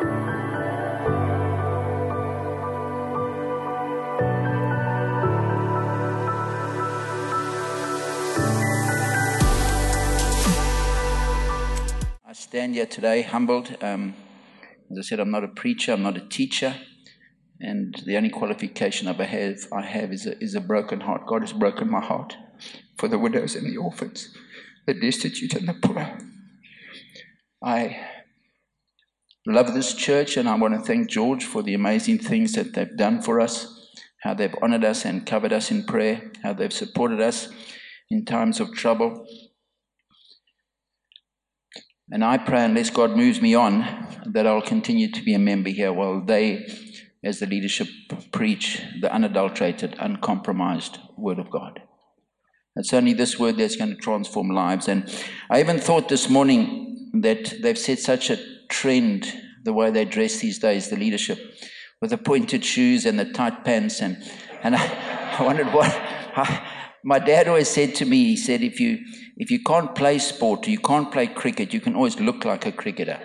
I stand here today humbled. Um, as I said, I'm not a preacher, I'm not a teacher, and the only qualification I have, I have is, a, is a broken heart. God has broken my heart for the widows and the orphans, the destitute and the poor. I love this church, and I want to thank George for the amazing things that they've done for us, how they've honored us and covered us in prayer, how they've supported us in times of trouble. And I pray, unless God moves me on, that I'll continue to be a member here while they, as the leadership, preach the unadulterated, uncompromised Word of God. It's only this word that's going to transform lives. And I even thought this morning that they've set such a trend, the way they dress these days, the leadership, with the pointed shoes and the tight pants. And, and I, I wondered what. I, my dad always said to me, he said, if you, if you can't play sport, you can't play cricket, you can always look like a cricketer.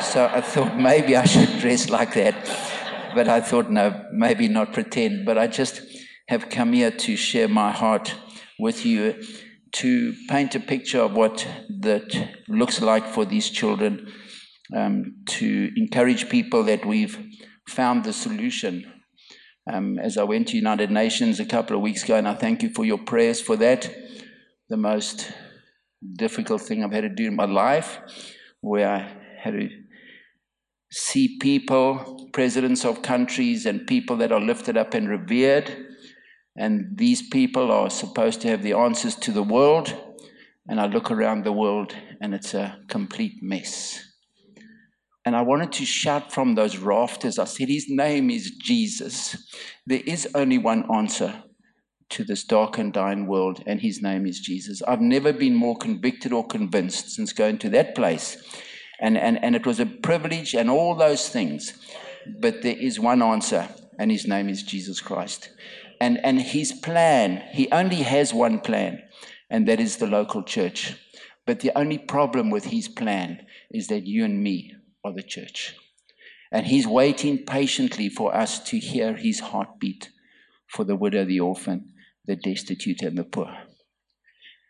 so I thought maybe I should dress like that. But I thought, no, maybe not pretend. But I just have come here to share my heart with you to paint a picture of what that looks like for these children, um, to encourage people that we've found the solution um, as I went to United Nations a couple of weeks ago, and I thank you for your prayers for that. The most difficult thing I've had to do in my life, where I had to see people, presidents of countries, and people that are lifted up and revered. And these people are supposed to have the answers to the world. And I look around the world, and it's a complete mess. And I wanted to shout from those rafters. I said, His name is Jesus. There is only one answer to this dark and dying world, and His name is Jesus. I've never been more convicted or convinced since going to that place. And, and, and it was a privilege and all those things. But there is one answer, and His name is Jesus Christ. And, and His plan, He only has one plan, and that is the local church. But the only problem with His plan is that you and me of the church. And he's waiting patiently for us to hear his heartbeat for the widow, the orphan, the destitute, and the poor.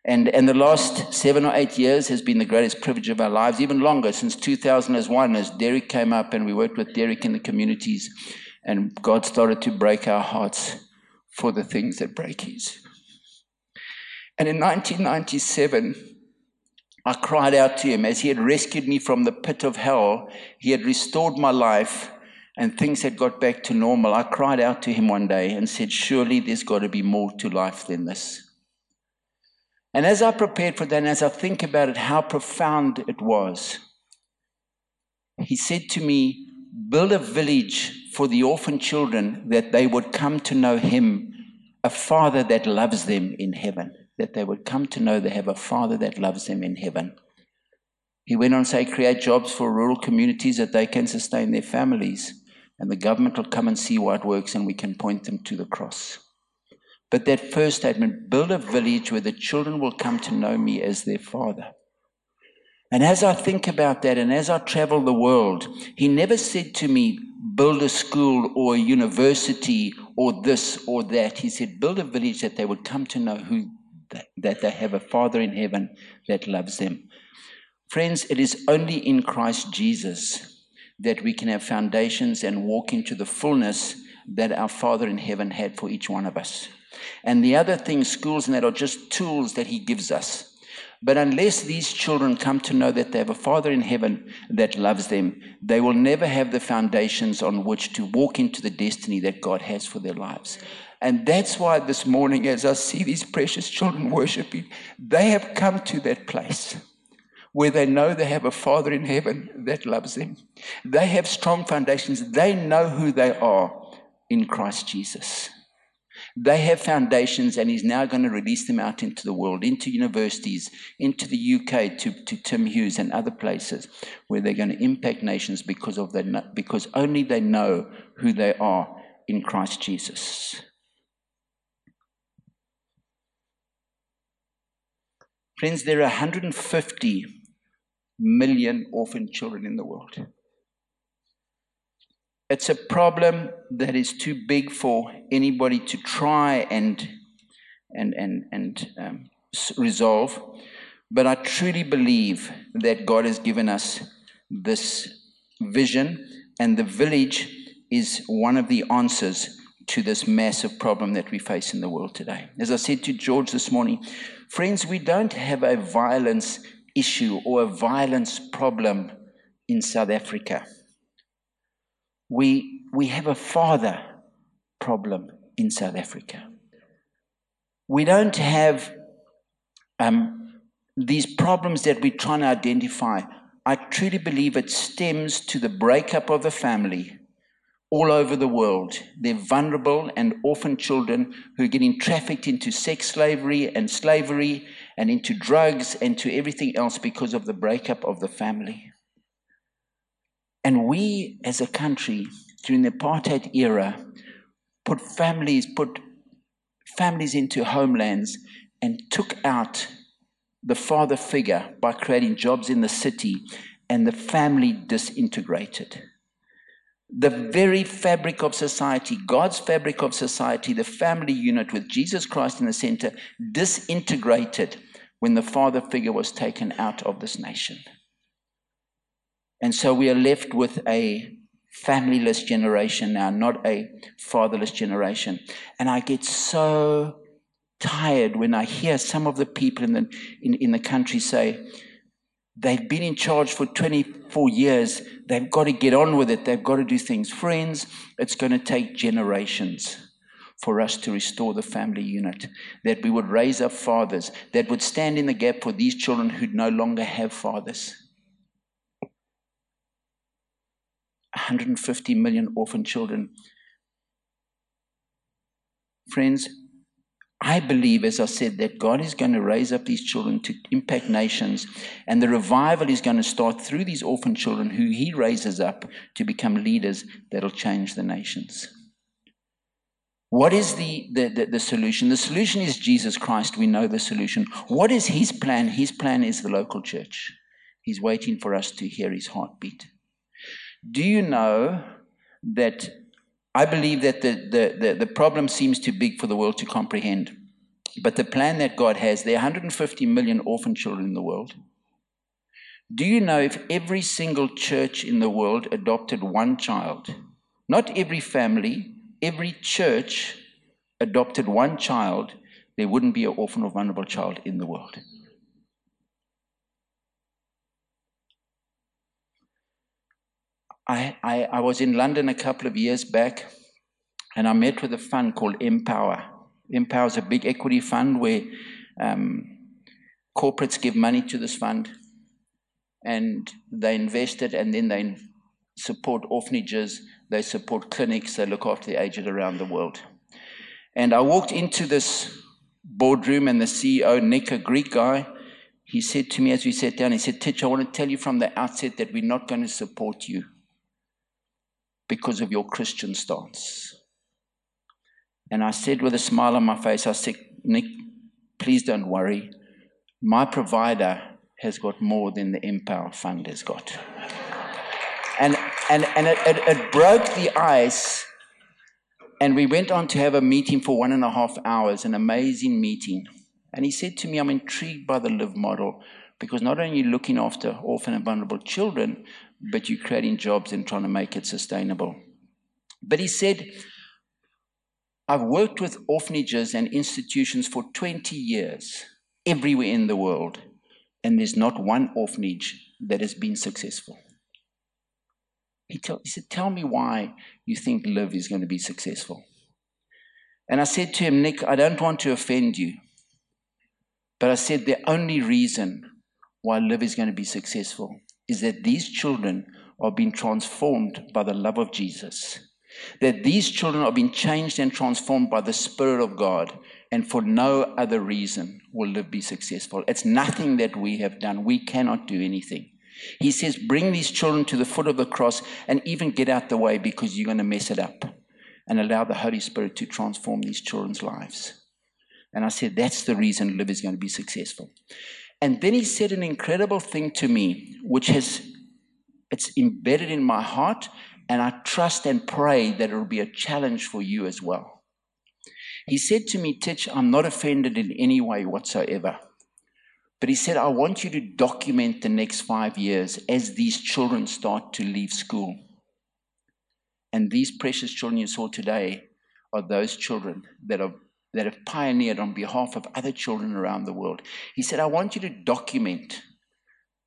And, and the last seven or eight years has been the greatest privilege of our lives, even longer, since 2001, as Derek came up and we worked with Derek in the communities, and God started to break our hearts for the things that break his. And in 1997, I cried out to him as he had rescued me from the pit of hell. He had restored my life and things had got back to normal. I cried out to him one day and said, Surely there's got to be more to life than this. And as I prepared for that, and as I think about it, how profound it was, he said to me, Build a village for the orphan children that they would come to know him, a father that loves them in heaven that they would come to know they have a Father that loves them in heaven. He went on to say, create jobs for rural communities that they can sustain their families, and the government will come and see why it works, and we can point them to the cross. But that first statement build a village where the children will come to know me as their Father. And as I think about that, and as I travel the world, he never said to me, build a school or a university or this or that. He said, build a village that they would come to know who that, they have a Father in heaven that loves them. Friends, it is only in Christ Jesus that we can have foundations and walk into the fullness that our Father in heaven had for each one of us. And the other things, schools and that, are just tools that He gives us. But unless these children come to know that they have a Father in heaven that loves them, they will never have the foundations on which to walk into the destiny that God has for their lives. And that's why this morning, as I see these precious children worshiping, they have come to that place where they know they have a Father in heaven that loves them. They have strong foundations. They know who they are in Christ Jesus. They have foundations, and He's now going to release them out into the world, into universities, into the UK, to, to Tim Hughes and other places where they're going to impact nations because, of their, because only they know who they are in Christ Jesus. Friends, there are 150 million orphan children in the world. it's a problem that is too big for anybody to try and and and and um, resolve. But I truly believe that God has given us this vision, and the village is one of the answers to this massive problem that we face in the world today. As I said to George this morning, friends, we don't have a violence issue or a violence problem in South Africa we, we have a father problem in South Africa. We don't have um, these problems that we're trying to identify. I truly believe it stems to the breakup of the family all over the world. They're vulnerable and orphan children who are getting trafficked into sex slavery and slavery and into drugs and to everything else because of the breakup of the family. And we as a country during the apartheid era put families, put families into homelands and took out the father figure by creating jobs in the city and the family disintegrated. The very fabric of society, God's fabric of society, the family unit with Jesus Christ in the center, disintegrated when the father figure was taken out of this nation. And so we are left with a familyless generation now, not a fatherless generation. And I get so tired when I hear some of the people in the, in, in the country say, they've been in charge for 24 years, they've got to get on with it, they've got to do things. Friends, it's going to take generations for us to restore the family unit, that we would raise up fathers, that would stand in the gap for these children who no longer have fathers. 150 million orphan children. Friends, I believe, as I said, that God is going to raise up these children to impact nations, and the revival is going to start through these orphan children who He raises up to become leaders that'll change the nations. What is the, the, the, the, solution? The solution is Jesus Christ. We know the solution. What is His plan? His plan is the local church. He's waiting for us to hear His heartbeat. Do you know that I believe that the, the, the, the, problem seems too big for the world to comprehend? But the plan that God has, there are 150 million orphan children in the world. Do you know if every single church in the world adopted one child, not every family, every church adopted one child, there wouldn't be an orphan or vulnerable child in the world? I, I, I was in London a couple of years back and I met with a fund called Empower. Empower is a big equity fund where um, corporates give money to this fund and they invest it and then they support orphanages, they support clinics, they look after the aged around the world. And I walked into this boardroom and the CEO, Nick, a Greek guy, he said to me as we sat down, he said, Tich, I want to tell you from the outset that we're not going to support you because of your Christian stance. And I said with a smile on my face, I said, Nick, please don't worry. My provider has got more than the Empower Fund has got. And, and, and it, it, it broke the ice. And we went on to have a meeting for one and a half hours, an amazing meeting. And he said to me, I'm intrigued by the LIV model because not only looking after orphan and vulnerable children, but you're creating jobs and trying to make it sustainable. But he said, I've worked with orphanages and institutions for 20 years, everywhere in the world, and there's not one orphanage that has been successful. He, tell, he said, Tell me why you think LIV is going to be successful. And I said to him, Nick, I don't want to offend you, but I said the only reason why LIV is going to be successful is that these children are being transformed by the love of Jesus. That these children are being changed and transformed by the Spirit of God, and for no other reason will LIV be successful. It's nothing that we have done. We cannot do anything. He says, Bring these children to the foot of the cross and even get out the way because you're going to mess it up. And allow the Holy Spirit to transform these children's lives. And I said, That's the reason LIV is going to be successful. And then he said an incredible thing to me, which has It's embedded in my heart, and I trust and pray that it will be a challenge for you as well. He said to me, Tich, I'm not offended in any way whatsoever. But he said, I want you to document the next five years as these children start to leave school. And these precious children you saw today are those children that have, that have pioneered on behalf of other children around the world. He said, I want you to document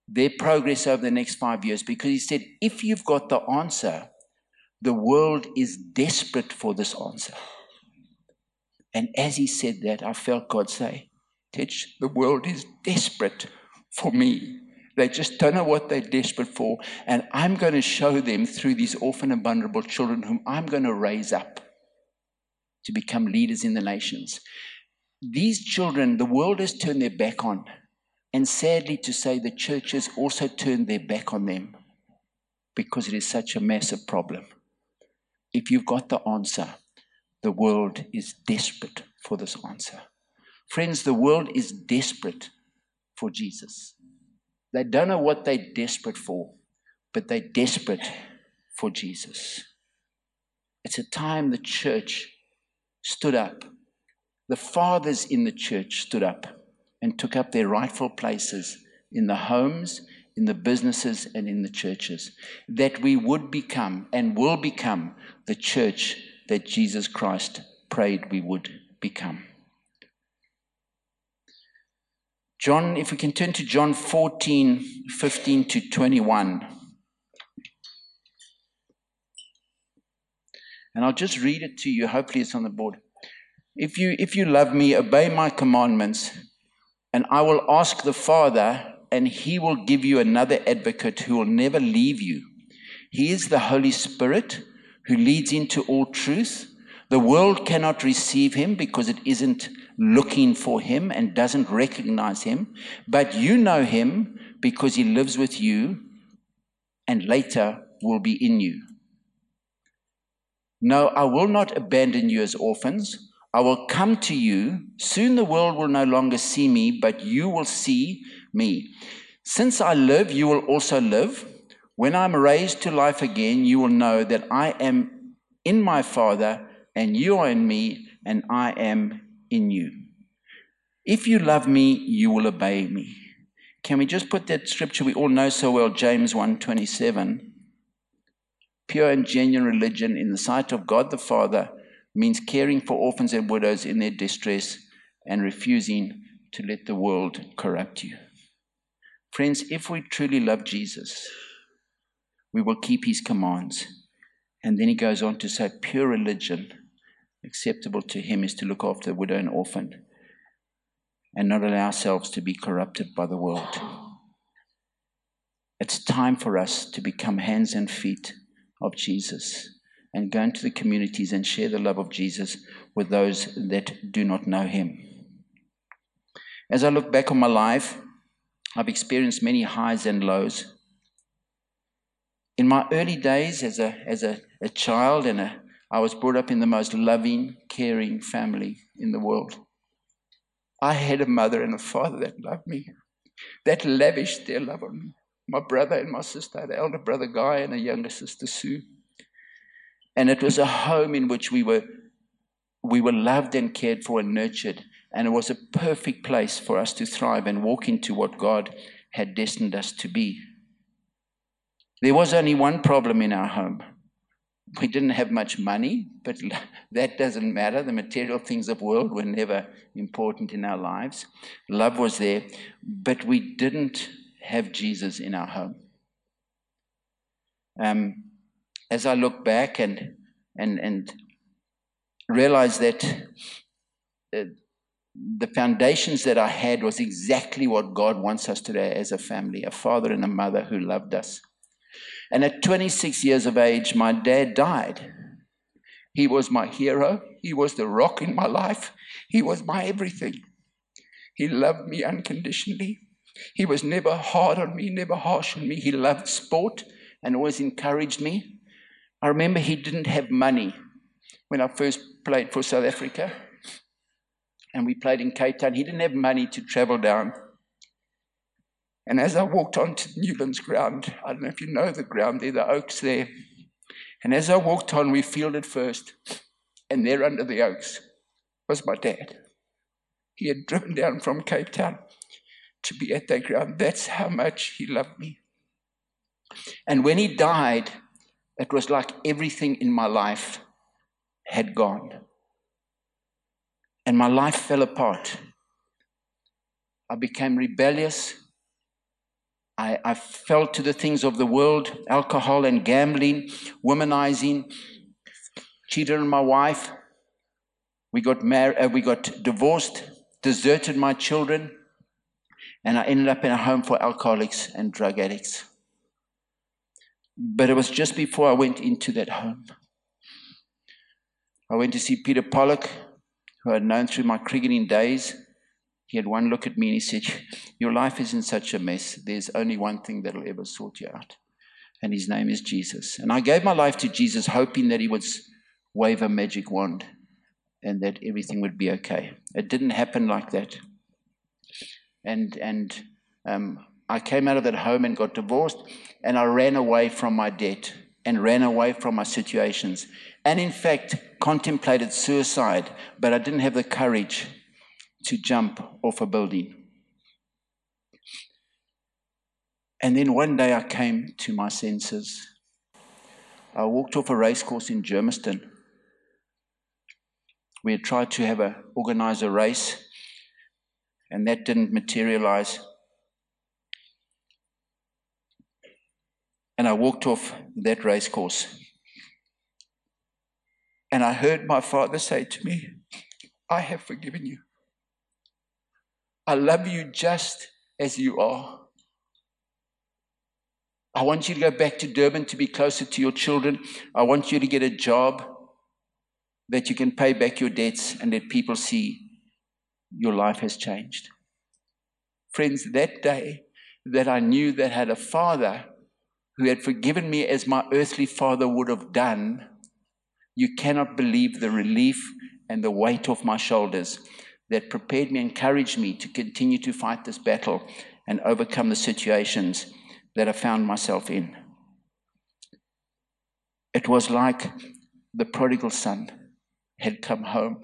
their progress over the next five years because he said, if you've got the answer, the world is desperate for this answer. And as he said that, I felt God say, Tich, the world is desperate for me. They just don't know what they're desperate for. And I'm going to show them through these orphan and vulnerable children whom I'm going to raise up to become leaders in the nations. These children, the world has turned their back on. And sadly to say, the church has also turned their back on them because it is such a massive problem. If you've got the answer, the world is desperate for this answer. Friends, the world is desperate for Jesus. They don't know what they're desperate for, but they're desperate for Jesus. It's a time the church stood up. The fathers in the church stood up and took up their rightful places in the homes, in the businesses, and in the churches. That we would become and will become the church that Jesus Christ prayed we would become. John, if we can turn to John 14, 15 to 21. And I'll just read it to you. Hopefully, it's on the board. If you, if you love me, obey my commandments, and I will ask the Father, and he will give you another advocate who will never leave you. He is the Holy Spirit who leads into all truth. The world cannot receive him because it isn't looking for him and doesn't recognize him, but you know him because he lives with you and later will be in you. No, I will not abandon you as orphans. I will come to you. Soon the world will no longer see me, but you will see me. Since I live, you will also live. When I'm raised to life again, you will know that I am in my Father, and you are in me, and I am in you. If you love me, you will obey me. Can we just put that scripture we all know so well, James 1:27? Pure and genuine religion in the sight of God the Father means caring for orphans and widows in their distress and refusing to let the world corrupt you. Friends, if we truly love Jesus, we will keep his commands. And then he goes on to say, pure religion acceptable to him is to look after the widow and orphan and not allow ourselves to be corrupted by the world. It's time for us to become hands and feet of Jesus and go into the communities and share the love of Jesus with those that do not know him. As I look back on my life, I've experienced many highs and lows. In my early days as a, as a, a child and a I was brought up in the most loving, caring family in the world. I had a mother and a father that loved me, that lavished their love on me. My brother and my sister, the elder brother Guy and a younger sister Sue. And it was a home in which we were, we were loved and cared for and nurtured. And it was a perfect place for us to thrive and walk into what God had destined us to be. There was only one problem in our home we didn't have much money, but that doesn't matter. The material things of the world were never important in our lives. Love was there, but we didn't have Jesus in our home. Um, as I look back and and and realize that uh, the foundations that I had was exactly what God wants us today as a family, a father and a mother who loved us. And at 26 years of age, my dad died. He was my hero. He was the rock in my life. He was my everything. He loved me unconditionally. He was never hard on me, never harsh on me. He loved sport and always encouraged me. I remember he didn't have money when I first played for South Africa. And we played in Cape Town. He didn't have money to travel down And as I walked onto Newlands ground, I don't know if you know the ground there, the oaks there. And as I walked on, we fielded first, and there under the oaks was my dad. He had driven down from Cape Town to be at that ground. That's how much he loved me. And when he died, it was like everything in my life had gone. And my life fell apart. I became rebellious. I, I fell to the things of the world alcohol and gambling, womanizing, cheated on my wife. We got married, uh, we got divorced, deserted my children, and I ended up in a home for alcoholics and drug addicts. But it was just before I went into that home. I went to see Peter Pollock, who I'd known through my cricketing days. He had one look at me and he said, Your life is in such a mess. There's only one thing that'll ever sort you out. And his name is Jesus. And I gave my life to Jesus, hoping that he would wave a magic wand and that everything would be okay. It didn't happen like that. And, and um, I came out of that home and got divorced, and I ran away from my debt and ran away from my situations. And in fact, contemplated suicide, but I didn't have the courage to jump off a building. And then one day I came to my senses. I walked off a racecourse in Germiston. We had tried to have a organize a race, and that didn't materialize. And I walked off that racecourse. And I heard my father say to me, I have forgiven you. I love you just as you are. I want you to go back to Durban to be closer to your children. I want you to get a job that you can pay back your debts and let people see your life has changed. Friends, that day that I knew that I had a father who had forgiven me as my earthly father would have done, you cannot believe the relief and the weight off my shoulders that prepared me, encouraged me to continue to fight this battle and overcome the situations that I found myself in. It was like the prodigal son had come home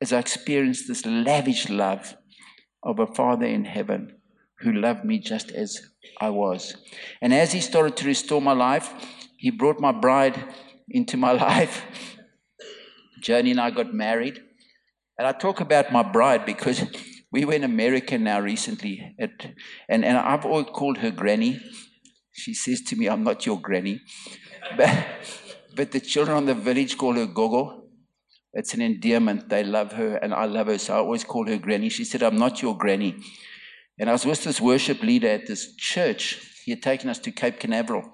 as I experienced this lavish love of a Father in heaven who loved me just as I was. And as He started to restore my life, He brought my bride into my life. Joni and I got married. And I talk about my bride because we were in America now recently, at, and, and I've always called her granny. She says to me, I'm not your granny. But, but the children on the village call her Gogo. It's an endearment. They love her, and I love her, so I always call her granny. She said, I'm not your granny. And I was with this worship leader at this church. He had taken us to Cape Canaveral.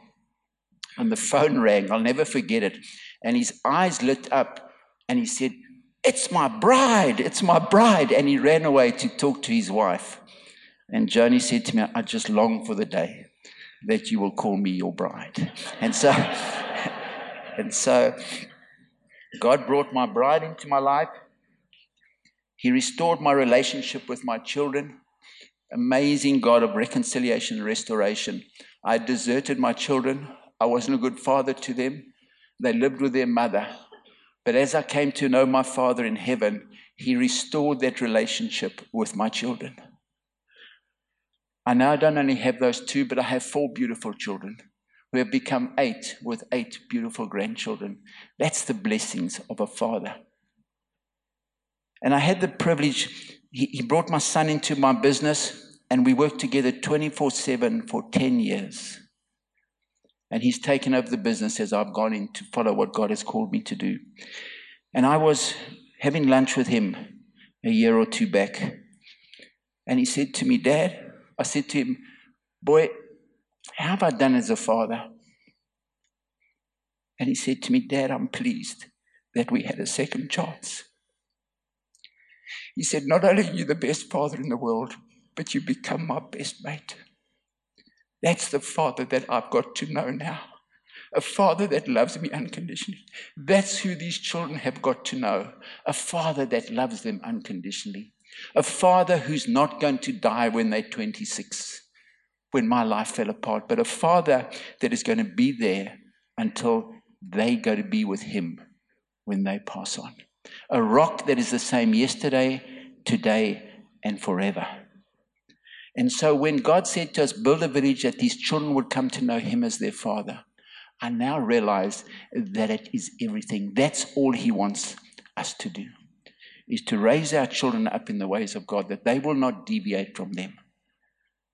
And the phone rang. I'll never forget it. And his eyes lit up, and he said, It's my bride. It's my bride. And he ran away to talk to his wife. And Joni said to me, I just long for the day that you will call me your bride. And so, and so God brought my bride into my life. He restored my relationship with my children amazing God of reconciliation and restoration. I deserted my children. I wasn't a good father to them. They lived with their mother. But as I came to know my Father in heaven, He restored that relationship with my children. I now don't only have those two, but I have four beautiful children who have become eight with eight beautiful grandchildren. That's the blessings of a father. And I had the privilege, he, he brought my son into my business and we worked together 24 7 for 10 years. And he's taken over the business as I've gone in to follow what God has called me to do. And I was having lunch with him a year or two back. And he said to me, Dad, I said to him, Boy, how have I done as a father? And he said to me, Dad, I'm pleased that we had a second chance. He said, Not only are you the best father in the world, but you become my best mate. That's the Father that I've got to know now. A Father that loves me unconditionally. That's who these children have got to know. A Father that loves them unconditionally. A Father who's not going to die when they're 26 when my life fell apart, but a father that is going to be there until they go to be with him when they pass on. A rock that is the same yesterday, today, and forever. And so when God said to us, build a village that these children would come to know him as their father, I now realize that it is everything. That's all he wants us to do, is to raise our children up in the ways of God, that they will not deviate from them.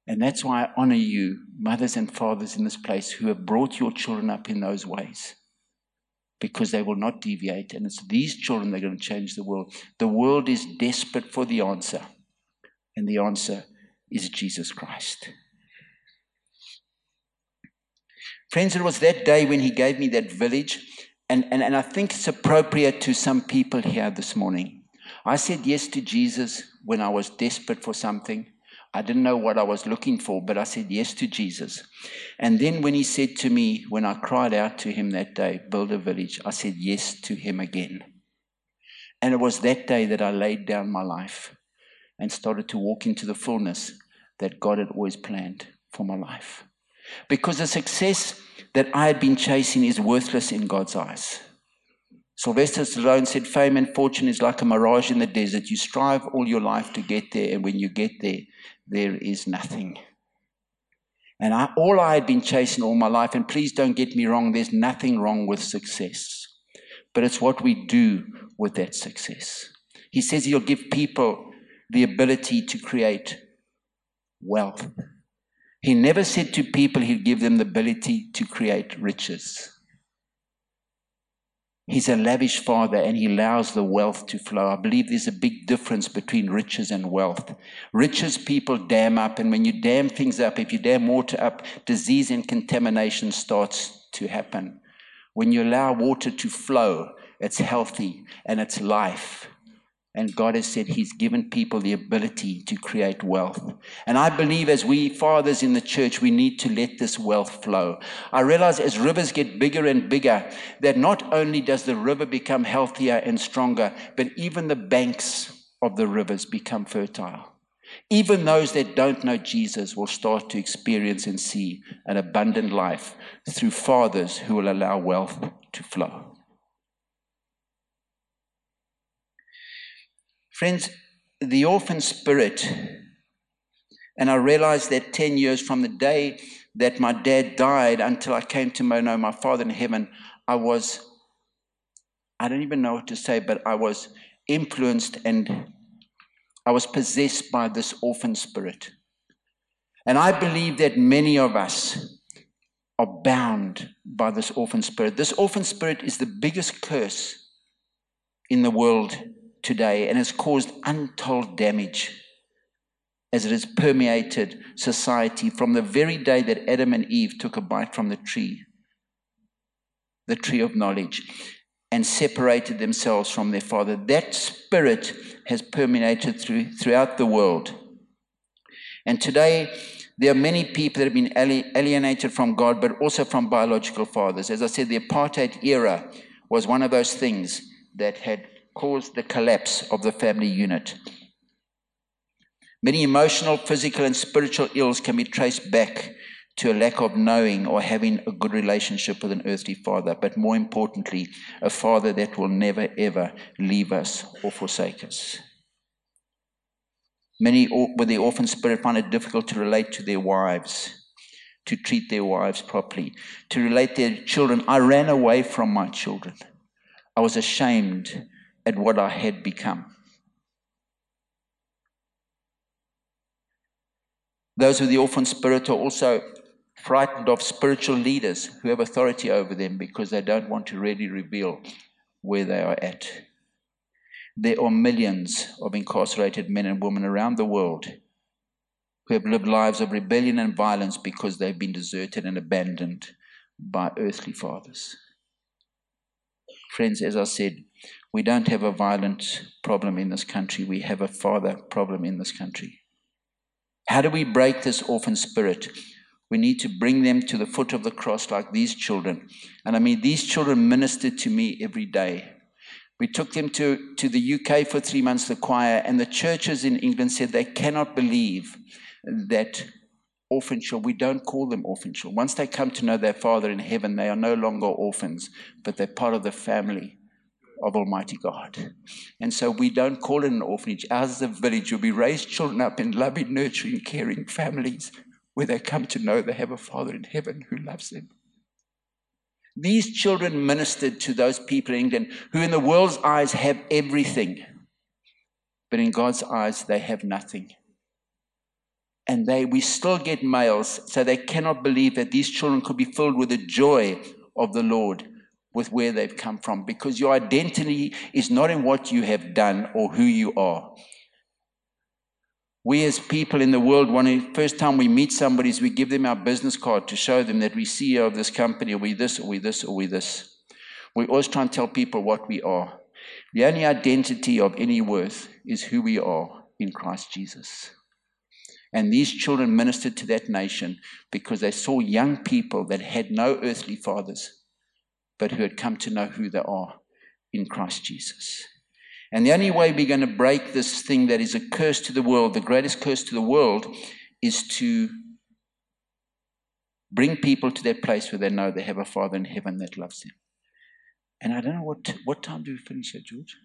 And that's why I honor you, mothers and fathers in this place, who have brought your children up in those ways because they will not deviate. And it's these children that are going to change the world. The world is desperate for the answer, and the answer is Jesus Christ. Friends, it was that day when he gave me that village, and, and, and I think it's appropriate to some people here this morning. I said yes to Jesus when I was desperate for something. I didn't know what I was looking for, but I said yes to Jesus. And then when he said to me, when I cried out to him that day, build a village, I said yes to him again. And it was that day that I laid down my life and started to walk into the fullness that God had always planned for my life. Because the success that I had been chasing is worthless in God's eyes. Sylvester Stallone said, Fame and fortune is like a mirage in the desert. You strive all your life to get there, and when you get there, there is nothing. And I, all I had been chasing all my life, and please don't get me wrong, there's nothing wrong with success. But it's what we do with that success. He says he'll give people the ability to create wealth. He never said to people he'd give them the ability to create riches. He's a lavish father and he allows the wealth to flow. I believe there's a big difference between riches and wealth. Riches people dam up, and when you dam things up, if you dam water up, disease and contamination starts to happen. When you allow water to flow, it's healthy and it's life. And God has said He's given people the ability to create wealth. And I believe as we fathers in the church, we need to let this wealth flow. I realize as rivers get bigger and bigger, that not only does the river become healthier and stronger, but even the banks of the rivers become fertile. Even those that don't know Jesus will start to experience and see an abundant life through fathers who will allow wealth to flow. Friends, the orphan spirit, and I realized that 10 years from the day that my dad died until I came to know my father in heaven, I was, I don't even know what to say, but I was influenced and I was possessed by this orphan spirit. And I believe that many of us are bound by this orphan spirit. This orphan spirit is the biggest curse in the world today and has caused untold damage as it has permeated society from the very day that Adam and Eve took a bite from the tree, the tree of knowledge, and separated themselves from their father. That spirit has permeated through, throughout the world. And today, there are many people that have been alienated from God, but also from biological fathers. As I said, the apartheid era was one of those things that had caused the collapse of the family unit. Many emotional, physical, and spiritual ills can be traced back to a lack of knowing or having a good relationship with an earthly father, but more importantly, a father that will never ever leave us or forsake us. Many with the orphan spirit find it difficult to relate to their wives, to treat their wives properly, to relate their children. I ran away from my children. I was ashamed at what I had become. Those with the orphan spirit are also frightened of spiritual leaders who have authority over them because they don't want to really reveal where they are at. There are millions of incarcerated men and women around the world who have lived lives of rebellion and violence because they've been deserted and abandoned by earthly fathers. Friends, as I said, we don't have a violent problem in this country. We have a father problem in this country. How do we break this orphan spirit? We need to bring them to the foot of the cross like these children. And I mean, these children ministered to me every day. We took them to, to the UK for three months, the choir, and the churches in England said they cannot believe that orphan children, we don't call them orphan children. Once they come to know their Father in heaven, they are no longer orphans, but they're part of the family of Almighty God. And so we don't call it an orphanage. Ours is a village where we raise children up in loving, nurturing, caring families where they come to know they have a Father in heaven who loves them. These children ministered to those people in England who, in the world's eyes, have everything, but in God's eyes, they have nothing and they we still get mails so they cannot believe that these children could be filled with the joy of the lord with where they've come from because your identity is not in what you have done or who you are. We as people in the world want the first time we meet somebody is we give them our business card to show them that we ceo of this company or we this or we this or we this. We always try and tell people what we are. The only identity of any worth is who we are in christ jesus. And these children ministered to that nation because they saw young people that had no earthly fathers, but who had come to know who they are in Christ Jesus. And the only way we're going to break this thing that is a curse to the world, the greatest curse to the world, is to bring people to that place where they know they have a Father in heaven that loves them. And I don't know what what time do we finish here, George?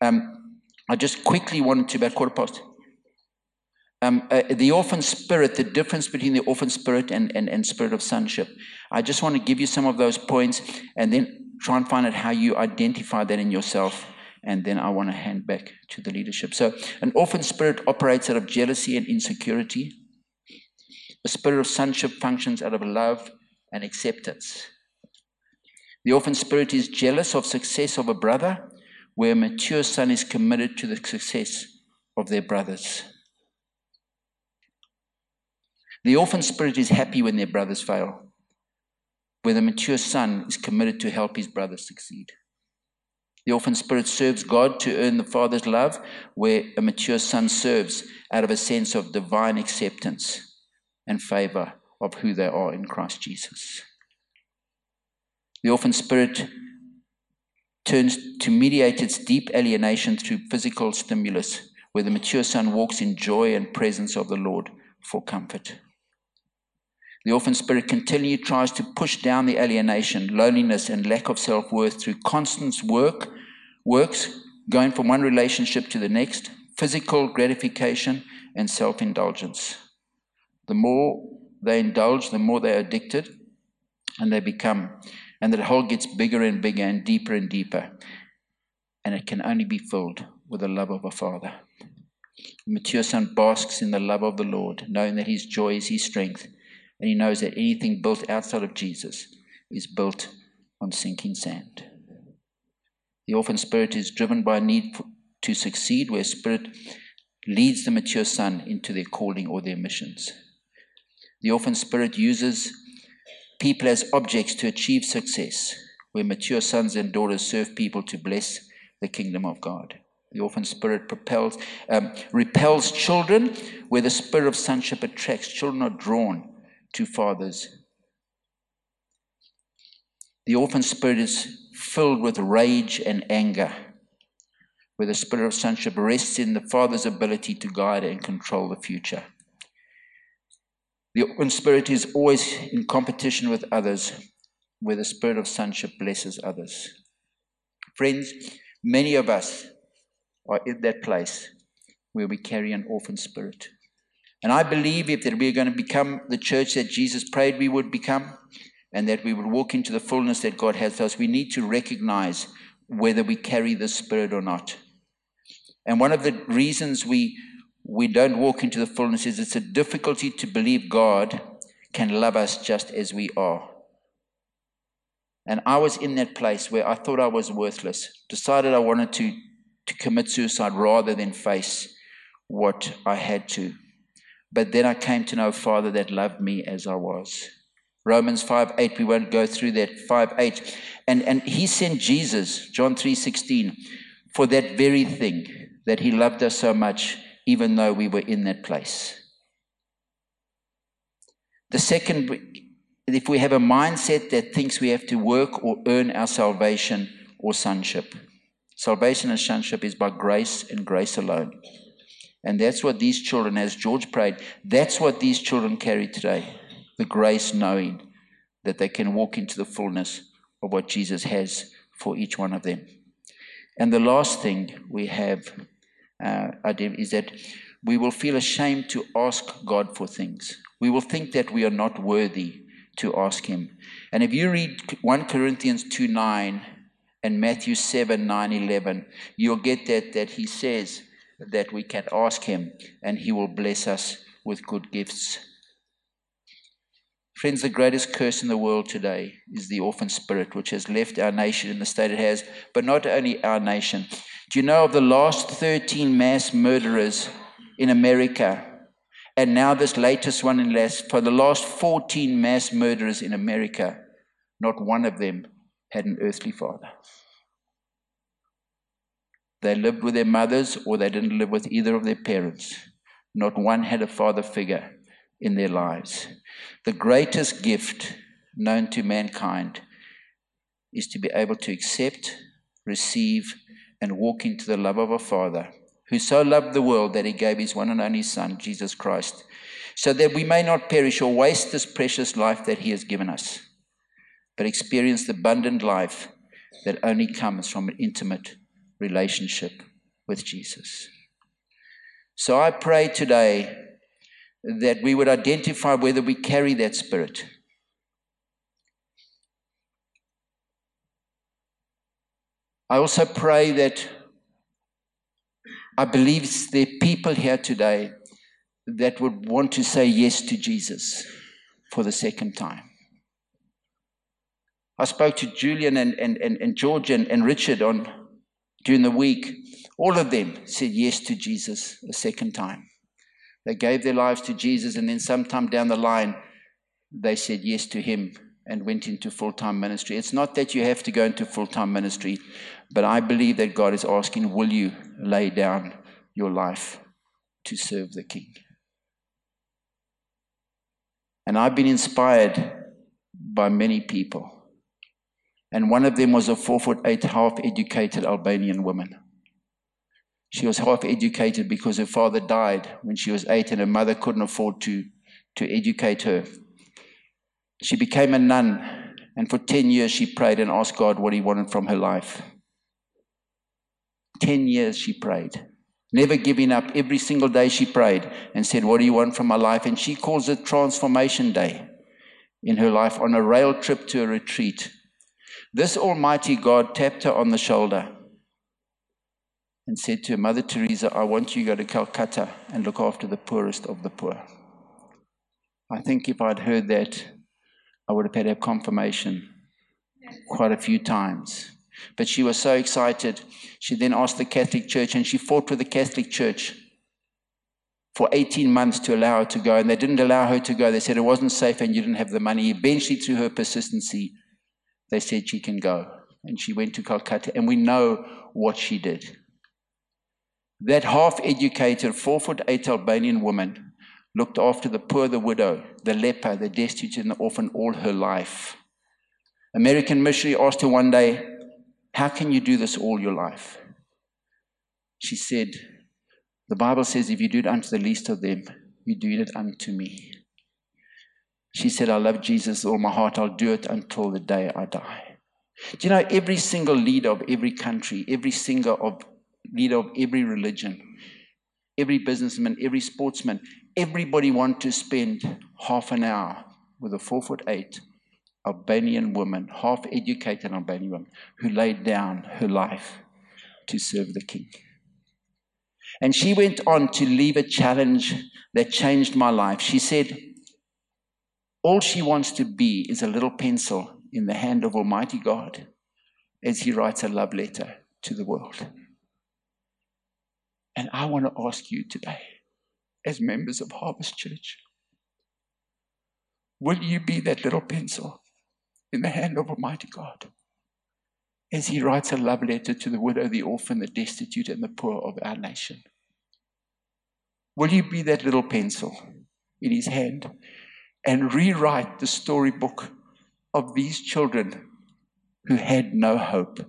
Um, I just quickly wanted to about quarter past um, uh, the orphan spirit, the difference between the orphan spirit and, and, and spirit of sonship. I just want to give you some of those points and then try and find out how you identify that in yourself. And then I want to hand back to the leadership. So, an orphan spirit operates out of jealousy and insecurity. The spirit of sonship functions out of love and acceptance. The orphan spirit is jealous of success of a brother, where a mature son is committed to the success of their brothers. The orphan spirit is happy when their brothers fail, where the mature son is committed to help his brothers succeed. The orphan spirit serves God to earn the father's love, where a mature son serves out of a sense of divine acceptance and favor of who they are in Christ Jesus. The orphan spirit turns to mediate its deep alienation through physical stimulus, where the mature son walks in joy and presence of the Lord for comfort. The orphan spirit continually tries to push down the alienation, loneliness, and lack of self worth through constant work, works, going from one relationship to the next, physical gratification, and self indulgence. The more they indulge, the more they're addicted, and they become, and the hole gets bigger and bigger and deeper and deeper. And it can only be filled with the love of a father. The mature son basks in the love of the Lord, knowing that his joy is his strength and he knows that anything built outside of Jesus is built on sinking sand. The orphan spirit is driven by a need to succeed, where spirit leads the mature son into their calling or their missions. The orphan spirit uses people as objects to achieve success, where mature sons and daughters serve people to bless the kingdom of God. The orphan spirit propels, um, repels children, where the spirit of sonship attracts. Children are drawn to fathers. The orphan spirit is filled with rage and anger, where the spirit of sonship rests in the father's ability to guide and control the future. The orphan spirit is always in competition with others, where the spirit of sonship blesses others. Friends, many of us are in that place where we carry an orphan spirit. And I believe if that we're going to become the church that Jesus prayed we would become, and that we would walk into the fullness that God has for us, we need to recognize whether we carry the Spirit or not. And one of the reasons we we don't walk into the fullness is it's a difficulty to believe God can love us just as we are. And I was in that place where I thought I was worthless, decided I wanted to, to commit suicide rather than face what I had to. But then I came to know a Father that loved me as I was. Romans 5 8, we won't go through that. 5 8. And, and he sent Jesus, John 3 16, for that very thing, that he loved us so much, even though we were in that place. The second, if we have a mindset that thinks we have to work or earn our salvation or sonship, salvation and sonship is by grace and grace alone. And that's what these children, as George prayed, that's what these children carry today the grace knowing that they can walk into the fullness of what Jesus has for each one of them. And the last thing we have uh, is that we will feel ashamed to ask God for things. We will think that we are not worthy to ask Him. And if you read 1 Corinthians 2 9 and Matthew 7 9 11, you'll get that, that He says that we can ask Him and He will bless us with good gifts. Friends, the greatest curse in the world today is the orphan spirit, which has left our nation in the state it has, but not only our nation. Do you know of the last 13 mass murderers in America? And now this latest one in less, for the last 14 mass murderers in America, not one of them had an earthly father. They lived with their mothers or they didn't live with either of their parents. Not one had a father figure in their lives. The greatest gift known to mankind is to be able to accept, receive, and walk into the love of a Father who so loved the world that he gave his one and only Son, Jesus Christ, so that we may not perish or waste this precious life that he has given us, but experience the abundant life that only comes from an intimate relationship with Jesus. So I pray today that we would identify whether we carry that spirit. I also pray that I believe there are people here today that would want to say yes to Jesus for the second time. I spoke to Julian and, and, and, and George and, and Richard on during the week. All of them said yes to Jesus a second time. They gave their lives to Jesus, and then sometime down the line, they said yes to Him and went into full time ministry. It's not that you have to go into full time ministry, but I believe that God is asking, Will you lay down your life to serve the King? And I've been inspired by many people. And one of them was a four foot eight, half educated Albanian woman. She was half educated because her father died when she was eight and her mother couldn't afford to, to educate her. She became a nun, and for 10 years she prayed and asked God what He wanted from her life. 10 years she prayed, never giving up. Every single day she prayed and said, What do you want from my life? And she calls it Transformation Day in her life on a rail trip to a retreat. This Almighty God tapped her on the shoulder and said to her, Mother Teresa, I want you to go to Calcutta and look after the poorest of the poor. I think if I'd heard that, I would have had her confirmation quite a few times. But she was so excited. She then asked the Catholic Church, and she fought with the Catholic Church for 18 months to allow her to go. And they didn't allow her to go. They said it wasn't safe and you didn't have the money. Eventually, through her persistency, they said she can go. And she went to Calcutta. And we know what she did. That half educated, four foot eight Albanian woman looked after the poor, the widow, the leper, the destitute, and the orphan all her life. American missionary asked her one day, How can you do this all your life? She said, The Bible says, If you do it unto the least of them, you do it unto me. She said, I love Jesus all my heart. I'll do it until the day I die. Do you know every single leader of every country, every single of leader of every religion, every businessman, every sportsman, everybody want to spend half an hour with a four foot eight Albanian woman, half educated Albanian woman, who laid down her life to serve the king. And she went on to leave a challenge that changed my life. She said, All she wants to be is a little pencil in the hand of Almighty God as He writes a love letter to the world. And I want to ask you today, as members of Harvest Church, will you be that little pencil in the hand of Almighty God as He writes a love letter to the widow, the orphan, the destitute, and the poor of our nation? Will you be that little pencil in His hand and rewrite the storybook of these children who had no hope?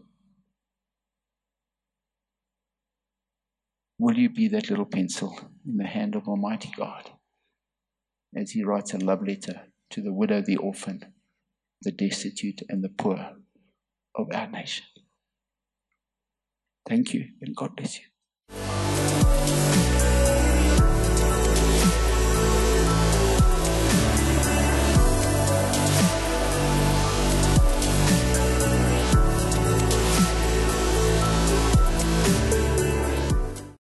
Will you be that little pencil in the hand of Almighty God as He writes a love letter to the widow, the orphan, the destitute, and the poor of our nation? Thank you, and God bless you.